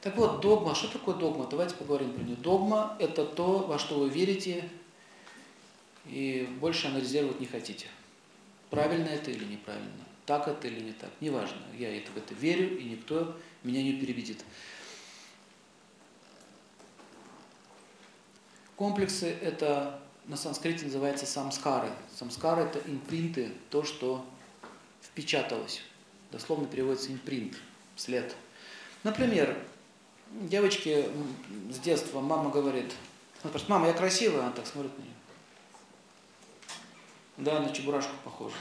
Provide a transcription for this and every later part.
Так вот, догма. Что такое догма? Давайте поговорим про нее. Догма – это то, во что вы верите, и больше анализировать не хотите. Правильно это или неправильно? Так это или не так? Неважно. Я в это верю, и никто меня не перебедит. Комплексы – это на санскрите называется самскары. Самскары – это импринты, то, что впечаталось. Дословно переводится импринт, след. Например, девочке с детства мама говорит, она спрашивает, мама, я красивая? Она так смотрит на нее. Да, на чебурашку похожа.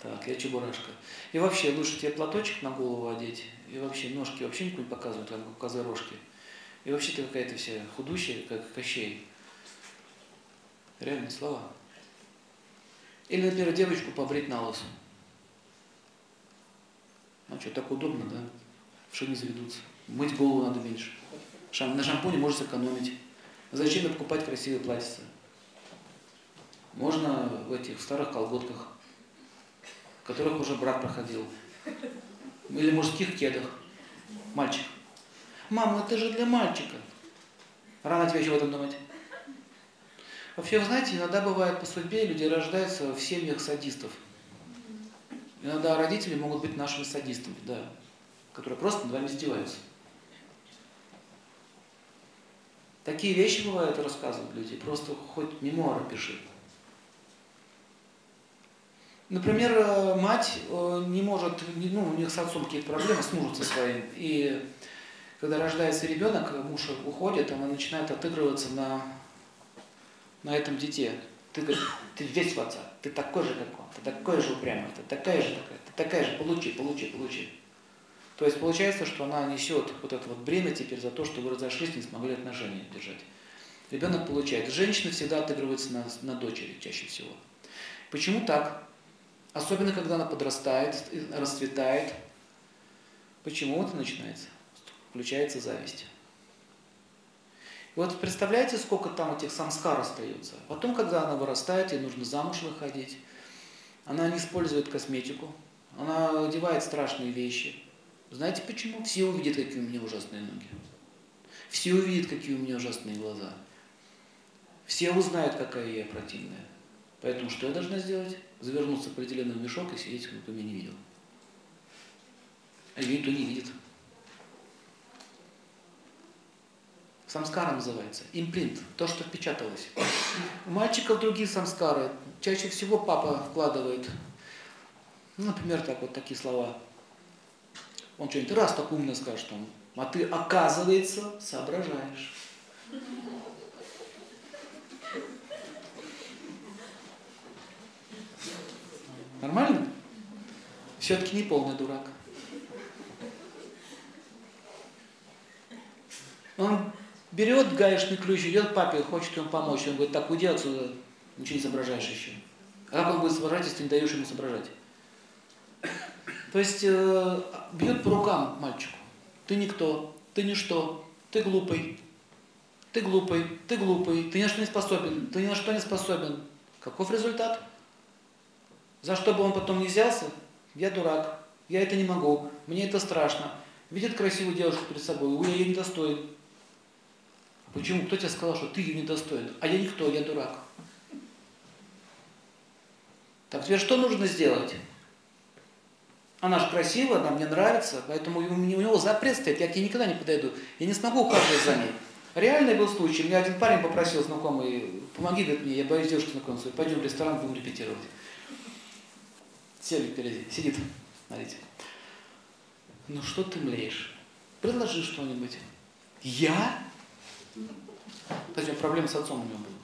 Так, я чебурашка. И вообще, лучше тебе платочек на голову одеть, и вообще ножки вообще никуда не показывают, как у козы рожки. И вообще ты какая-то вся худущая, как Кощей. Реальные слова. Или, например, девочку побрить на лосу. Ну что, так удобно, да? В шаги заведутся. Мыть голову надо меньше. Шам, на шампуне можно сэкономить. Зачем покупать красивые платьица? Можно в этих старых колготках, которых уже брак проходил. Или мужских кедах. Мальчик. Мама, это же для мальчика. Рано тебе еще об этом думать. Вообще, вы знаете, иногда бывает по судьбе, люди рождаются в семьях садистов. Иногда родители могут быть нашими садистами, да, которые просто над вами издеваются. Такие вещи бывают, рассказывают люди, просто хоть мемуары пиши. Например, э, мать э, не может, ну, у них с отцом какие-то проблемы, с мужем со своим, и когда рождается ребенок, муж уходит, она начинает отыгрываться на, на этом дите. Ты, ты весь в отца, ты такой же, как он, ты такой же упрямый, ты такая же такая, ты такая же, получи, получи, получи. То есть получается, что она несет вот это вот бремя теперь за то, что вы разошлись, не смогли отношения держать. Ребенок получает. Женщина всегда отыгрывается на, на дочери чаще всего. Почему так? Особенно, когда она подрастает, расцветает. Почему это начинается? Включается зависть. И вот представляете, сколько там этих самскар остается. Потом, когда она вырастает, ей нужно замуж выходить, она не использует косметику, она одевает страшные вещи. Знаете почему? Все увидят, какие у меня ужасные ноги. Все увидят, какие у меня ужасные глаза. Все узнают, какая я противная. Поэтому что я должна сделать? Завернуться в полиэтиленовый мешок и сидеть, бы меня не видел. А ее никто не видит. Самскара называется. Импринт. То, что впечаталось. У мальчиков другие самскары. Чаще всего папа вкладывает, ну, например, так вот такие слова. Он что-нибудь раз так умно скажет, он, а ты, оказывается, соображаешь. Нормально? Все-таки не полный дурак. Он берет гаечный ключ, идет к папе, хочет ему помочь. Он говорит, так, уйди отсюда, ничего не соображаешь еще. А как он будет соображать, если ты не даешь ему соображать? То есть э, бьет по рукам мальчику. Ты никто, ты ничто, ты глупый, ты глупый, ты глупый, ты ни на что не способен, ты ни на что не способен. Каков результат? За что бы он потом не взялся, я дурак, я это не могу, мне это страшно. Видит красивую девушку перед собой, ой, я ее не достоин. Почему? Кто тебе сказал, что ты ее недостоин? А я никто, я дурак. Так тебе что нужно сделать? Она же красивая, она мне нравится, поэтому у него запрет стоит, я к ней никогда не подойду. Я не смогу ухаживать за ней. Реальный был случай, меня один парень попросил знакомый, помоги, говорит, мне, я боюсь девушки знакомиться, пойдем в ресторан, будем репетировать. Сели впереди, сидит, смотрите. Ну что ты млеешь? Предложи что-нибудь. Я? Кстати, проблема с отцом у него была.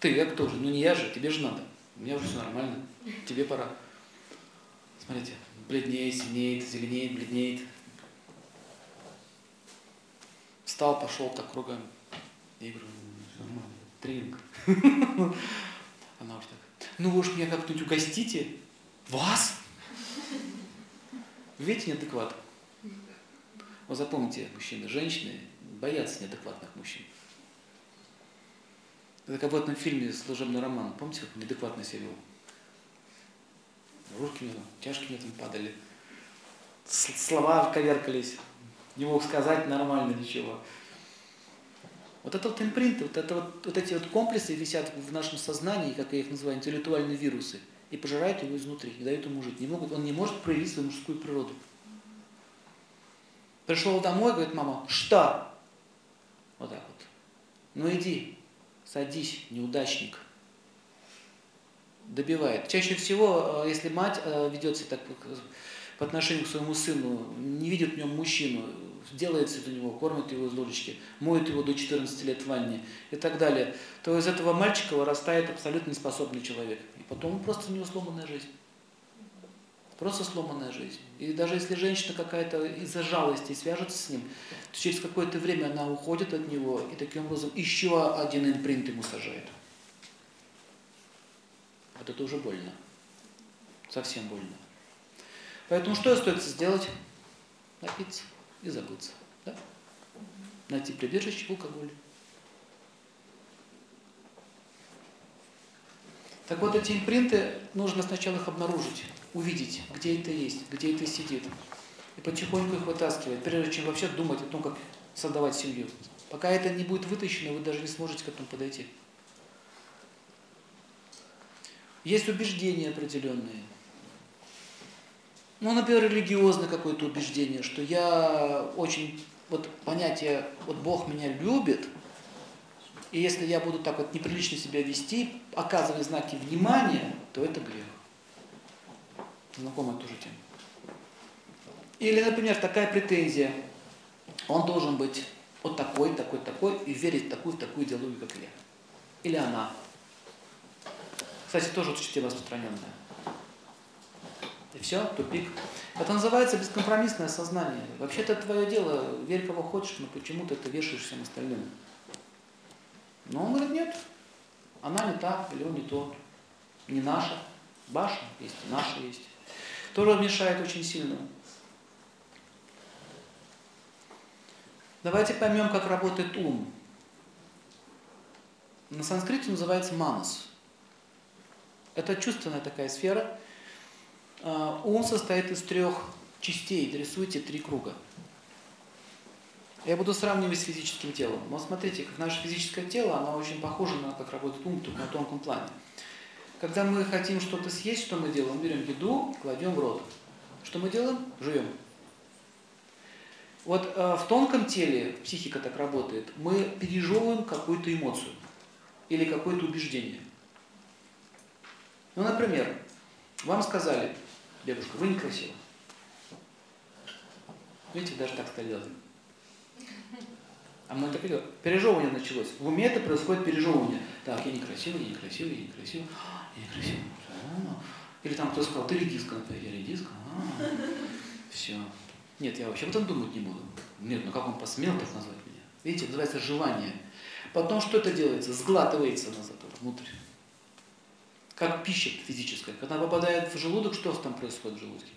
Ты, я кто же? Ну не я же, тебе же надо. У меня уже все нормально, тебе пора. Смотрите, бледнеет, синеет, зеленеет, бледнеет. Встал, пошел так кругами. Я говорю, все нормально, тренинг. Она уж так, ну вы уж меня как-нибудь угостите. Вас? Видите неадекват? Вот запомните, мужчины, женщины боятся неадекватных мужчин. Это как в этом фильме «Служебный роман». Помните, как он неадекватно себя вел? Чашки мне там падали. Слова коверкались. не мог сказать нормально ничего. Вот это вот импринты, вот, это вот, вот эти вот комплексы висят в нашем сознании, как я их называю, интеллектуальные вирусы, и пожирают его изнутри, не дают ему жить. Не могут, он не может проявить свою мужскую природу. Пришел домой, говорит, мама, что? Вот так вот. Ну иди, садись, неудачник. Добивает. Чаще всего, э, если мать э, ведет себя так по отношению к своему сыну, не видит в нем мужчину, делает все для него, кормит его из ложечки, моет его до 14 лет в ванне и так далее, то из этого мальчика вырастает абсолютно неспособный человек. И потом просто у него сломанная жизнь. Просто сломанная жизнь. И даже если женщина какая-то из-за жалости свяжется с ним, то через какое-то время она уходит от него и таким образом еще один импринт ему сажает. Вот это уже больно. Совсем больно. Поэтому что остается сделать? Напиться и забыться. Да? Найти прибежище в алкоголе. Так вот, эти импринты, нужно сначала их обнаружить, увидеть, где это есть, где это сидит. И потихоньку их вытаскивать, прежде чем вообще думать о том, как создавать семью. Пока это не будет вытащено, вы даже не сможете к этому подойти. Есть убеждения определенные. Ну, например, религиозное какое-то убеждение, что я очень, вот понятие, вот Бог меня любит, и если я буду так вот неприлично себя вести, оказывая знаки внимания, то это грех. Знакомая тоже тема. Или, например, такая претензия. Он должен быть вот такой, такой, такой, и верить в такую, в такую идеологию, как я. Или она. Кстати, тоже очень тема распространенная. И все, тупик. Это называется бескомпромиссное сознание. Вообще-то твое дело, верь кого хочешь, но почему ты это вешаешь всем остальным. Но он говорит, нет, она не та, или он не тот. Не наша. Баша есть, наша есть. Тоже мешает очень сильно. Давайте поймем, как работает ум. На санскрите называется манас. Это чувственная такая сфера, а, ум состоит из трех частей. Рисуйте три круга. Я буду сравнивать с физическим телом. Вот смотрите, как наше физическое тело, оно очень похоже на как работает ум, только на тонком плане. Когда мы хотим что-то съесть, что мы делаем? Берем еду, кладем в рот. Что мы делаем? Жуем. Вот э, в тонком теле, психика так работает, мы пережевываем какую-то эмоцию или какое-то убеждение. Ну, например, вам сказали, Дедушка, вы некрасивы. Видите, даже так стали делать. А мы так и делаем. Пережевывание началось. В уме это происходит пережевывание. Так, я некрасивый, я некрасивый, я некрасивый, я некрасивый. Или там кто сказал, ты редиска, например, я редиска. А, все. Нет, я вообще об этом думать не буду. Нет, ну как он посмел так назвать меня? Видите, называется желание. Потом что это делается? Сглатывается назад, внутрь как пища физическая. Когда она попадает в желудок, что там происходит в желудке?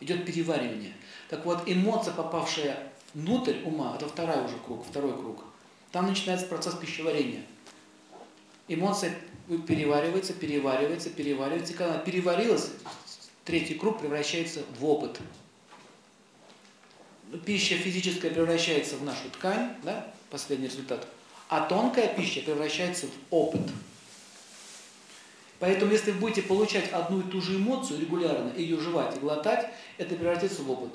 Идет переваривание. Так вот, эмоция, попавшая внутрь ума, это второй уже круг, второй круг. Там начинается процесс пищеварения. Эмоция переваривается, переваривается, переваривается. И когда она переварилась, третий круг превращается в опыт. Пища физическая превращается в нашу ткань, да, последний результат, а тонкая пища превращается в опыт. Поэтому, если вы будете получать одну и ту же эмоцию регулярно, ее жевать и глотать, это превратится в опыт,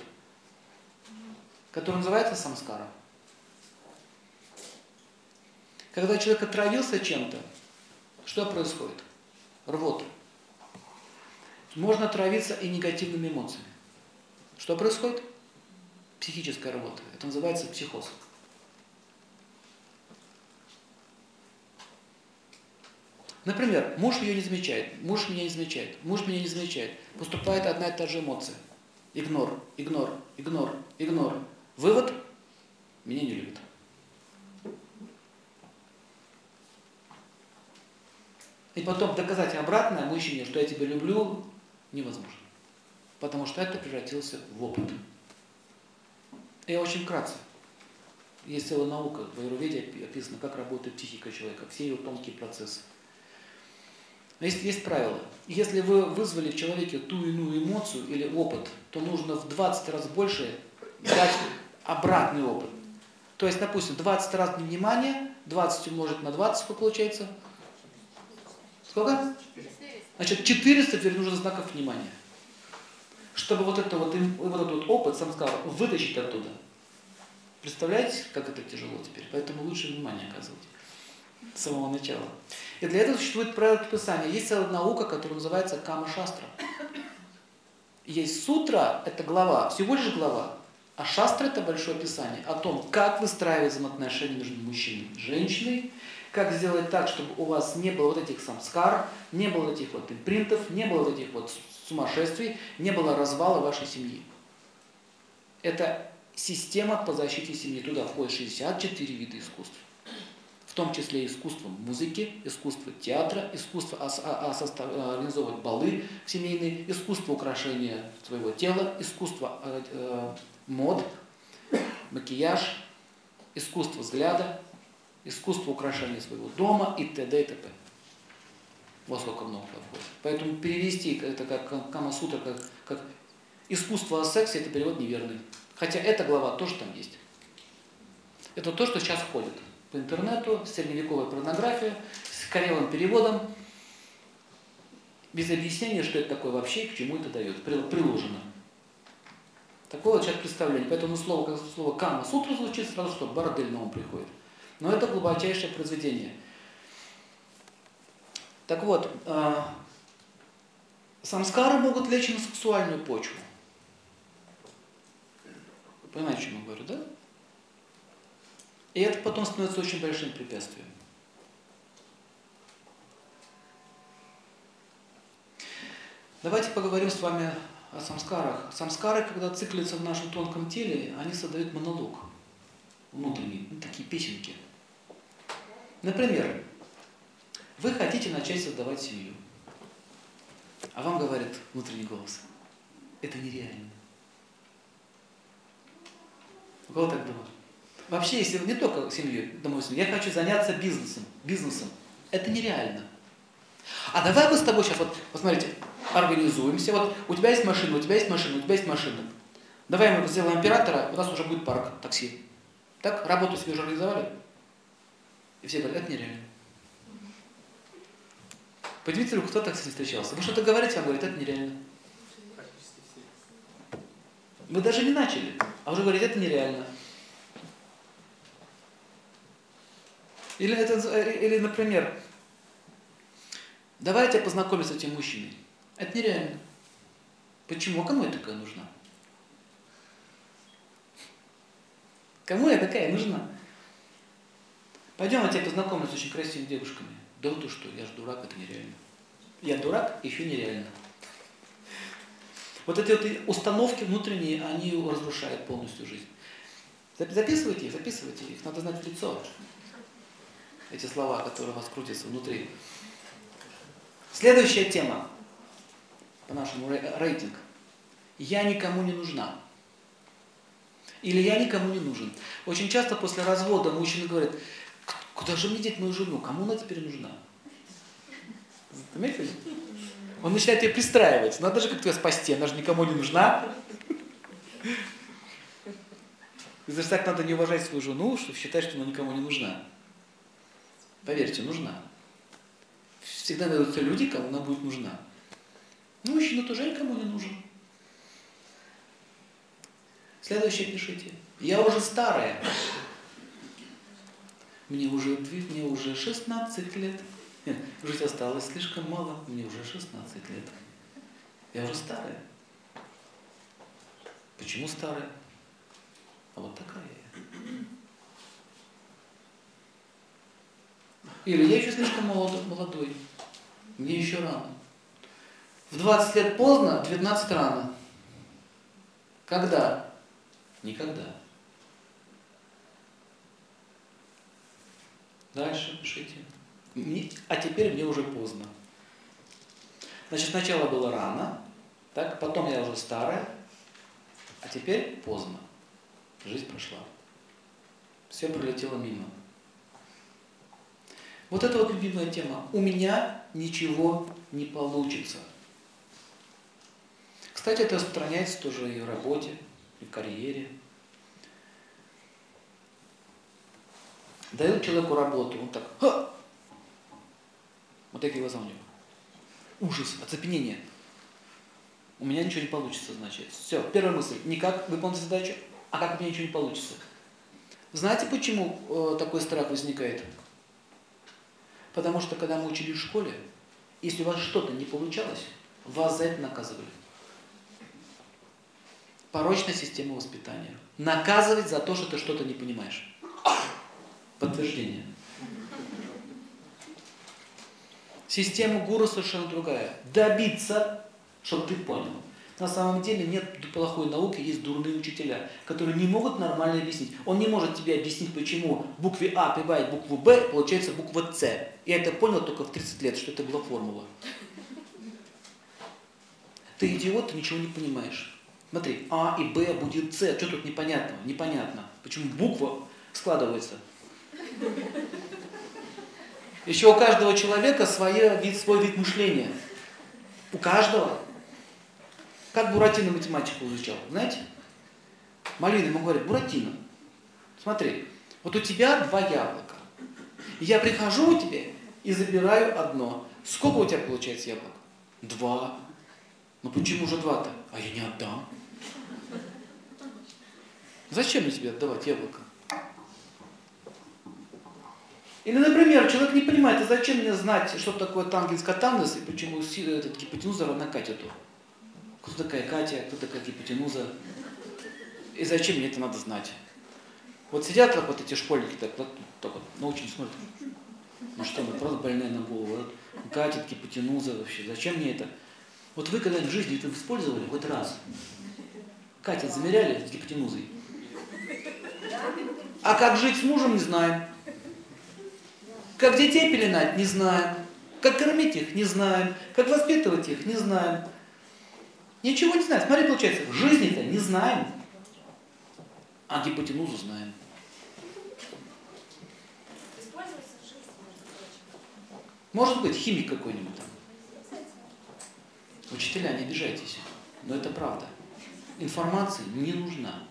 который называется самскара. Когда человек отравился чем-то, что происходит? Рвота. Можно отравиться и негативными эмоциями. Что происходит? Психическая работа. Это называется психоз. Например, муж ее не замечает, муж меня не замечает, муж меня не замечает. Поступает одна и та же эмоция. Игнор, игнор, игнор, игнор. Вывод – меня не любит. И потом доказать обратное мужчине, что я тебя люблю, невозможно. Потому что это превратился в опыт. И очень вкратце. Есть целая наука в Аюрведе описано, как работает психика человека, все ее тонкие процессы. Но есть, есть правило. Если вы вызвали в человеке ту иную эмоцию или опыт, то нужно в 20 раз больше дать обратный опыт. То есть, допустим, 20 раз внимание, 20 умножить на 20, сколько получается? Сколько? Значит, 400 теперь нужно знаков внимания. Чтобы вот, это вот, вот этот вот опыт, сам сказал, вытащить оттуда. Представляете, как это тяжело теперь? Поэтому лучше внимание оказывать с самого начала. И для этого существует правило Писания. Есть целая наука, которая называется Кама-шастра. Есть сутра, это глава, всего лишь глава, а шастра это большое писание о том, как выстраивать взаимоотношения между мужчиной и женщиной, как сделать так, чтобы у вас не было вот этих самскар, не было вот этих вот импринтов, не было вот этих вот сумасшествий, не было развала вашей семьи. Это система по защите семьи. Туда входит 64 вида искусств в том числе искусство музыки, искусство театра, искусство организовывать балы семейные, искусство украшения своего тела, искусство э, э, мод, макияж, искусство взгляда, искусство украшения своего дома и т.д. и т.п. Вот сколько много входит. Поэтому перевести это как Камасутра, как, как искусство о сексе, это перевод неверный. Хотя эта глава тоже там есть. Это то, что сейчас входит по интернету, средневековая порнография, с корявым переводом, без объяснения, что это такое вообще и к чему это дает, приложено. Такое вот сейчас представление. Поэтому слово, как слово кама сутра звучит, сразу что бордель на ум приходит. Но это глубочайшее произведение. Так вот, э, самскары могут лечь на сексуальную почву. Понимаете, о чем я говорю, да? И это потом становится очень большим препятствием. Давайте поговорим с вами о самскарах. Самскары, когда циклятся в нашем тонком теле, они создают монолог внутренний, ну, такие песенки. Например, вы хотите начать создавать семью, а вам говорит внутренний голос, это нереально. У кого так было? Вообще, если не только семьей, допустим, я хочу заняться бизнесом, бизнесом, это нереально. А давай мы с тобой сейчас, вот, посмотрите, организуемся, вот у тебя есть машина, у тебя есть машина, у тебя есть машина. Давай мы сделаем оператора, у нас уже будет парк такси. Так, работу себе уже организовали? И все говорят, это нереально. Поднимите руку, кто так с ним встречался? Вы что-то говорите, он говорит, это нереально. Вы даже не начали, а уже говорите, это нереально. Или, это, или, например, давайте я познакомлюсь с этим мужчиной. Это нереально. Почему? А кому я такая нужна? Кому я такая нужна? Пойдем, я тебя познакомлюсь с очень красивыми девушками. Да вот то что, я же дурак, это нереально. Я дурак, еще нереально. Вот эти вот установки внутренние, они разрушают полностью жизнь. Записывайте их, записывайте их, надо знать в лицо эти слова, которые у вас крутятся внутри. Следующая тема по нашему рейтинг. Я никому не нужна. Или я никому не нужен. Очень часто после развода мужчина говорит, куда же мне деть мою жену, кому она теперь нужна? Заметили? Он начинает ее пристраивать. Надо же как-то ее спасти, она же никому не нужна. И так надо не уважать свою жену, что считать, что она никому не нужна. Поверьте, нужна. Всегда найдутся люди, кому она будет нужна. Ну, мужчина тоже никому не нужен. Следующее пишите. Я уже старая. Мне уже, мне уже 16 лет. Нет, жить осталось слишком мало. Мне уже 16 лет. Я уже старая. Почему старая? А вот такая я. Или я еще слишком молодой, мне еще рано. В 20 лет поздно, в 19 рано. Когда? Никогда. Дальше пишите. А теперь мне уже поздно. Значит, сначала было рано, так, потом я уже старая, а теперь поздно. Жизнь прошла. Все пролетело мимо. Вот это вот любимая тема. У меня ничего не получится. Кстати, это распространяется тоже и в работе, и в карьере. Дают человеку работу, он так, Ха! вот такие глаза у него. Ужас, оцепенение. У меня ничего не получится, значит. Все, первая мысль. Не как выполнить задачу, а как у меня ничего не получится. Знаете, почему э, такой страх возникает? Потому что, когда мы учились в школе, если у вас что-то не получалось, вас за это наказывали. Порочная система воспитания. Наказывать за то, что ты что-то не понимаешь. Подтверждение. Система гуру совершенно другая. Добиться, чтобы ты понял. На самом деле нет плохой науки, есть дурные учителя, которые не могут нормально объяснить. Он не может тебе объяснить, почему букве А прибавить букву Б, получается буква С. Я это понял только в 30 лет, что это была формула. Ты идиот, ты ничего не понимаешь. Смотри, А и Б будет С. Что тут непонятного? Непонятно. Почему буква складывается? Еще у каждого человека свой вид, свой вид мышления. У каждого. Как Буратино математику изучал, знаете? Малина ему говорит, Буратино, смотри, вот у тебя два яблока. Я прихожу у тебя и забираю одно. Сколько у тебя получается яблок? Два. Ну почему же два-то? А я не отдам. Зачем мне тебе отдавать яблоко? Или, например, человек не понимает, а зачем мне знать, что такое тангенс-катангенс и почему этот гипотенуза равна катету? Кто такая Катя, кто такая гипотенуза? И зачем мне это надо знать? Вот сидят вот эти школьники, так, так, так вот, научно смотрят. Ну что, мы просто больные на голову. Вот, Катя, гипотенуза вообще, зачем мне это? Вот вы когда в жизни это использовали хоть раз? Катя, замеряли с гипотенузой? А как жить с мужем, не знаем. Как детей пеленать, не знаем. Как кормить их, не знаем. Как воспитывать их, не знаем. Ничего не знаем. Смотри, получается, в жизни-то не знаем, а гипотенузу знаем. Может быть, химик какой-нибудь там. Учителя, не обижайтесь, но это правда. Информация не нужна.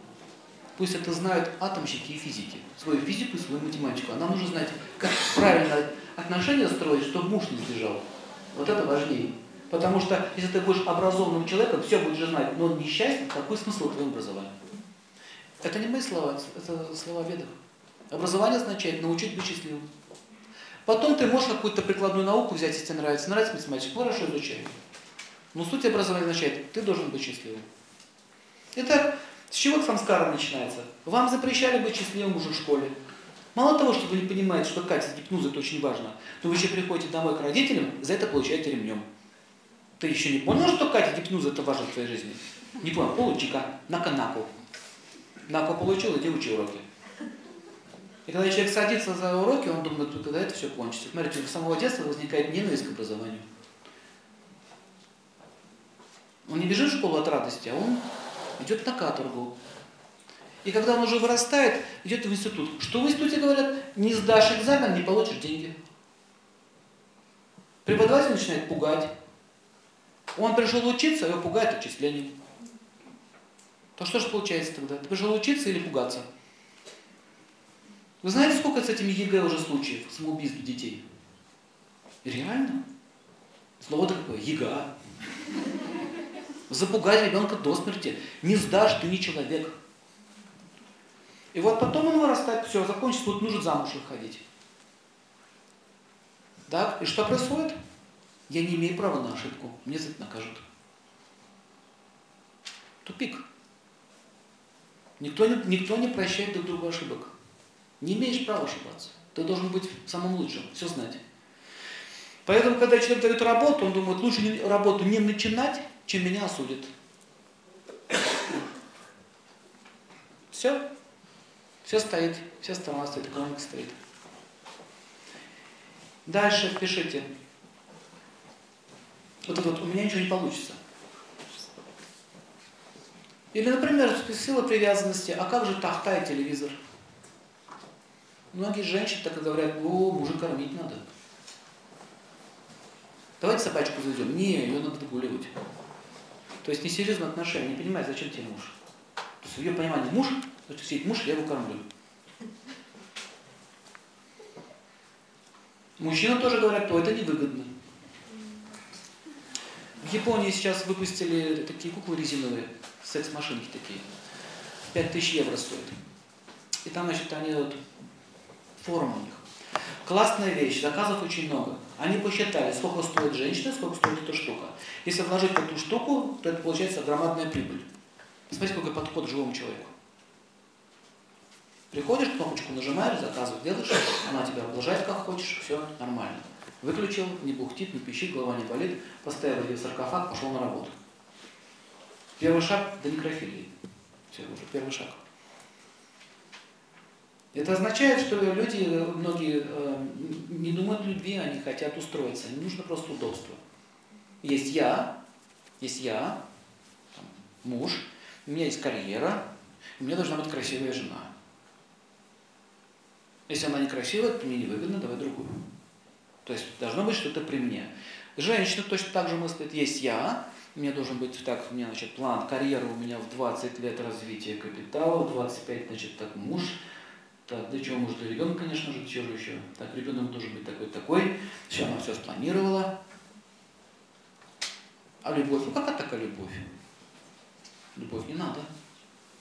Пусть это знают атомщики и физики, свою физику и свою математику. А нам нужно знать, как правильно отношения строить, чтобы муж не сбежал. Вот это важнее. Потому что если ты будешь образованным человеком, все будешь знать, но он несчастен, какой смысл в твоем образовании? Это не мои слова, это слова ведов. Образование означает научить быть счастливым. Потом ты можешь какую-то прикладную науку взять, если тебе нравится. Нравится математика, хорошо изучай. Но суть образования означает, ты должен быть счастливым. Итак, с чего самскара начинается? Вам запрещали быть счастливым уже в школе. Мало того, что вы не понимаете, что Катя с гипнозой это очень важно, то вы еще приходите домой к родителям, за это получаете ремнем. Ты еще не понял, что Катя гипноза это важно в твоей жизни? Не понял, получи-ка, на-ка Нако получил, иди учи уроки. И когда человек садится за уроки, он думает, когда это все кончится. Смотрите, с самого детства возникает ненависть к образованию. Он не бежит в школу от радости, а он идет на каторгу. И когда он уже вырастает, идет в институт. Что в институте говорят? Не сдашь экзамен, не получишь деньги. Преподаватель начинает пугать. Он пришел учиться, его пугает отчислением. То что же получается тогда? Ты пришел учиться или пугаться? Вы знаете, сколько с этими ЕГЭ уже случаев самоубийств детей? Реально? Слово-то какое? ЕГЭ запугать ребенка до смерти. Не сдашь, ты не человек. И вот потом он вырастает, все, закончится, тут нужно замуж выходить. Так, и что происходит? Я не имею права на ошибку, мне за это накажут. Тупик. Никто не, никто не прощает друг другу ошибок. Не имеешь права ошибаться. Ты должен быть самым лучшим, все знать. Поэтому, когда человек дает работу, он думает, лучше работу не начинать, чем меня осудит. Все. Все стоит, все страна стоит, экономика стоит. Дальше пишите. Вот это вот, у меня ничего не получится. Или, например, сила привязанности, а как же тахта и телевизор? Многие женщины так говорят, о, мужа кормить надо. Давайте собачку заведем. Не, ее надо выгуливать. То есть несерьезное отношение, не понимает, зачем тебе муж. То есть в ее понимании муж, есть сидит муж, я его кормлю. Мужчины тоже говорят, то это невыгодно. В Японии сейчас выпустили такие куклы резиновые, секс-машинки такие. 5000 евро стоит. И там, значит, они вот, форум у них. Классная вещь, заказов очень много. Они посчитали, сколько стоит женщина, сколько стоит эта штука. Если вложить эту штуку, то это получается громадная прибыль. Смотрите, какой подход к живому человеку. Приходишь, кнопочку нажимаешь, заказываешь, делаешь, она тебя облажает как хочешь, все нормально. Выключил, не бухтит, не пищит, голова не болит, поставил ее в саркофаг, пошел на работу. Первый шаг до некрофилии. Все, уже первый шаг. Это означает, что люди, многие э, не думают о любви, они хотят устроиться. Им нужно просто удобство. Есть я, есть я, там, муж, у меня есть карьера, у меня должна быть красивая жена. Если она некрасивая, то мне невыгодно, давай другую. То есть должно быть что-то при мне. Женщина точно так же мыслит, есть я, у меня должен быть так, у меня, значит, план карьеры у меня в 20 лет развития капитала, в 25, значит, так муж, так, для чего может ребенок, конечно же, чего же еще? Так, ребенок должен быть такой-такой. Все, она все спланировала. А любовь? Ну какая такая любовь? Любовь не надо.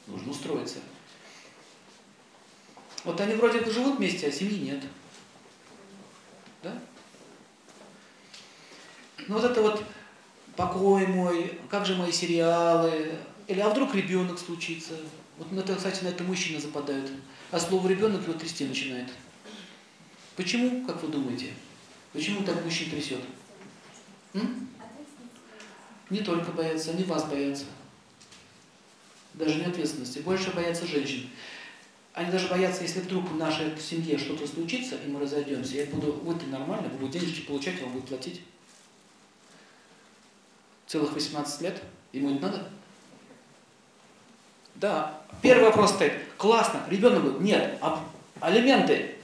Нужно устроиться. Вот они вроде бы живут вместе, а семьи нет. Да? Ну вот это вот покой мой, как же мои сериалы, или а вдруг ребенок случится. Вот на это, кстати, на это мужчины западают. А слово ребенок его трясти начинает. Почему, как вы думаете? Почему так мужчин трясет? М? Не только боятся, они вас боятся. Даже не ответственности. Больше боятся женщин. Они даже боятся, если вдруг в нашей семье что-то случится, и мы разойдемся, я буду, вы-то нормально, вы будете денежки получать, вам будут платить. Целых 18 лет? Ему не надо? Да. Первый вопрос стоит. Классно. Ребенок говорит, нет, а алименты.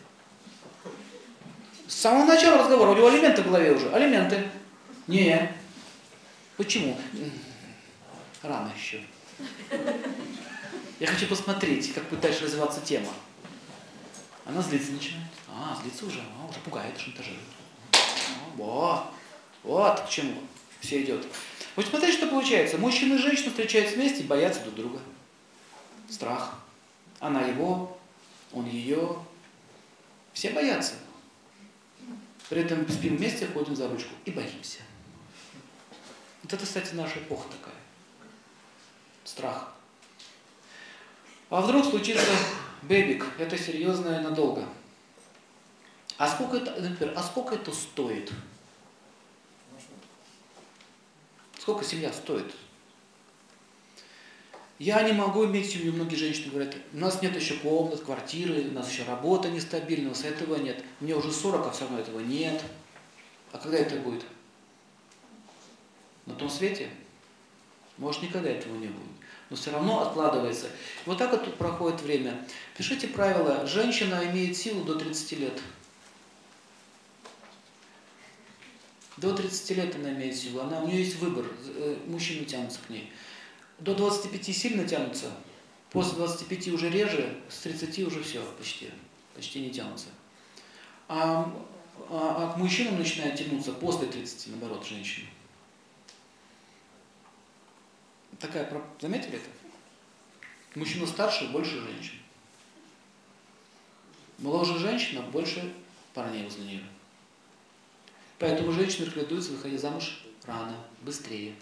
С самого начала разговора, у него алименты в голове уже. Алименты. Не. Почему? Рано еще. Я хочу посмотреть, как будет дальше развиваться тема. Она злиться начинает. А, злится уже, а, уже пугает, шантажирует. А, вот, вот к чему все идет. Вот смотрите, что получается. Мужчина и женщина встречаются вместе и боятся друг друга. Страх. Она его, он ее. Все боятся. При этом спим вместе, ходим за ручку и боимся. Вот это, кстати, наша эпоха такая. Страх. А вдруг случится бебик, это серьезно и надолго. А сколько это, например, а сколько это стоит? Сколько семья стоит? Я не могу иметь семью, многие женщины говорят, у нас нет еще комнат, квартиры, у нас еще работа нестабильная, у нас этого нет. Мне уже 40, а все равно этого нет. А когда это будет? На том свете? Может, никогда этого не будет но все равно откладывается. Вот так вот проходит время. Пишите правила. Женщина имеет силу до 30 лет. До 30 лет она имеет силу. Она, у нее есть выбор. Э, мужчины тянутся к ней. До 25 сильно тянутся. После 25 уже реже, с 30 уже все почти. Почти не тянутся. А, а, а к мужчинам начинает тянуться после 30, наоборот, женщины. Такая, заметили это? Мужчина старше, больше женщин. Моложе женщина, больше парней возле нее. Поэтому женщины рекомендуется выходить замуж рано, быстрее.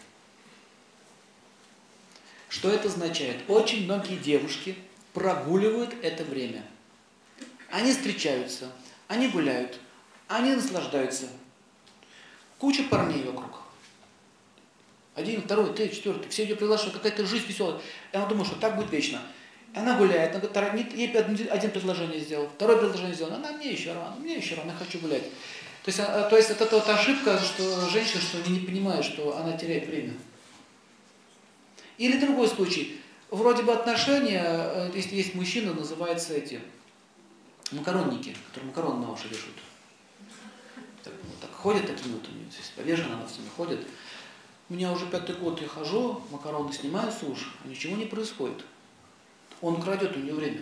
Что это означает? Очень многие девушки прогуливают это время. Они встречаются, они гуляют, они наслаждаются. Куча парней вокруг. Один, второй, третий, четвертый. Все ее приглашают, какая-то жизнь веселая. И она думает, что так будет вечно. И она гуляет, она говорит, ей один предложение сделал, второе предложение сделал, она мне еще рано, мне еще рано, я хочу гулять. То есть, а, то есть это вот ошибка, что женщина, что они не понимают, что она теряет время. Или другой случай. Вроде бы отношения, э, если есть мужчина, называется эти макаронники, которые макароны на уши вешают. Так, вот так ходят такими вот, у нее здесь повешено, она с ними ходит. У меня уже пятый год я хожу, макароны снимаю с уж, а ничего не происходит. Он крадет у нее время.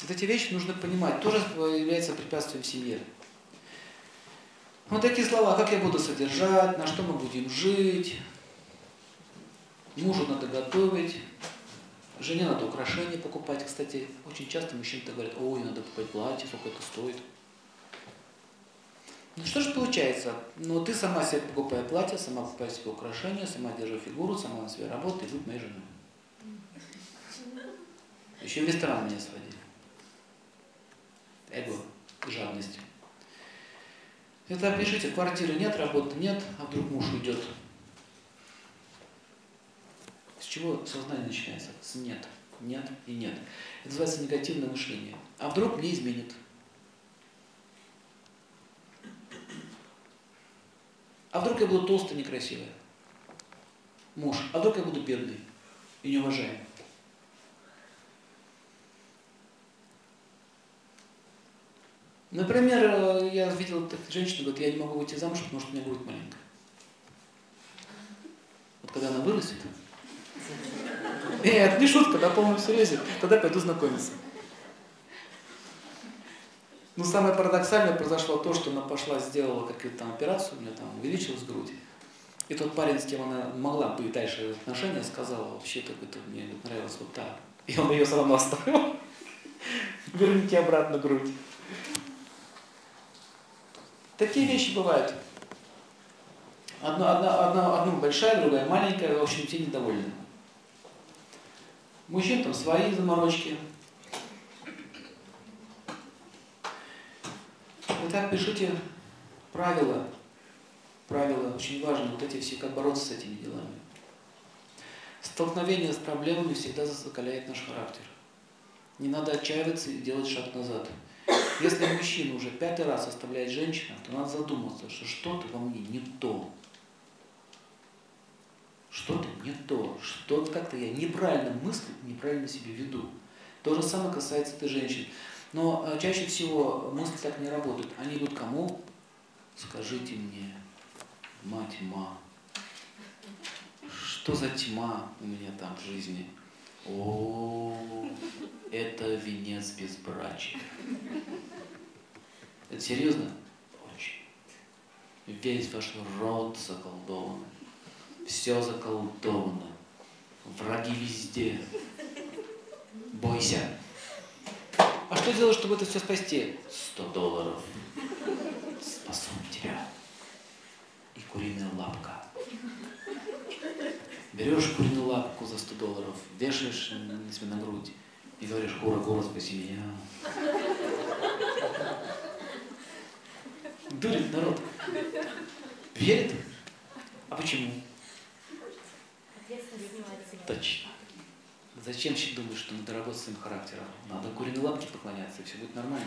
Вот эти вещи нужно понимать, тоже является препятствием в семье. Вот такие слова, как я буду содержать, на что мы будем жить, мужу надо готовить, жене надо украшения покупать. Кстати, очень часто мужчины говорят, ой, надо покупать платье, сколько это стоит. Ну что же получается? Ну ты сама себе покупай платье, сама покупай себе украшения, сама держи фигуру, сама на себе работай и будь моей женой. Еще в ресторан меня сводили. Эго, жадность. Это пишите, квартиры нет, работы нет, а вдруг муж уйдет. С чего сознание начинается? С нет. Нет и нет. Это называется негативное мышление. А вдруг мне изменит? А вдруг я буду толстый, некрасивый? Муж. А вдруг я буду бедный и неуважаемый? Например, э, я видел так, женщину, говорит, я не могу выйти замуж, потому что у меня будет маленькая. Вот когда она вырастет, нет, это не шутка, на полном серьезе, тогда пойду знакомиться. Но самое парадоксальное произошло то, что она пошла, сделала какую-то там операцию, у нее там увеличилась грудь. И тот парень, с кем она могла быть дальше отношения, сказал, вообще-то мне нравилось вот так. И он ее равно оставил. Верните обратно грудь. Такие вещи бывают. Одна, одна, одна, одна большая, другая маленькая, в общем, все недовольны. Мужчин там свои заморочки. Итак, пишите правила. Правила очень важны. Вот эти все, как бороться с этими делами. Столкновение с проблемами всегда закаляет наш характер. Не надо отчаиваться и делать шаг назад. Если мужчина уже пятый раз оставляет женщину, то надо задуматься, что что-то во мне не то. Что-то не то, что-то как-то я неправильно мыслю, неправильно себя веду. То же самое касается этой женщины. Но э, чаще всего мысли так не работают. Они идут кому? Скажите мне, мать ма, что за тьма у меня там в жизни? О, это венец безбрачия. Это серьезно? Очень. Весь ваш род заколдован. Все заколдовано. Враги везде. Бойся. А что делать, чтобы это все спасти? Сто долларов. Спасу тебя. И куриная лапка. Берешь куриную лапку за 100 долларов, вешаешь себе на грудь и говоришь, кура, кура, спаси меня. Дурит народ. Верит? А почему? Точно. Зачем думаешь, что надо работать своим характером? Надо куриной лапке поклоняться, и все будет нормально.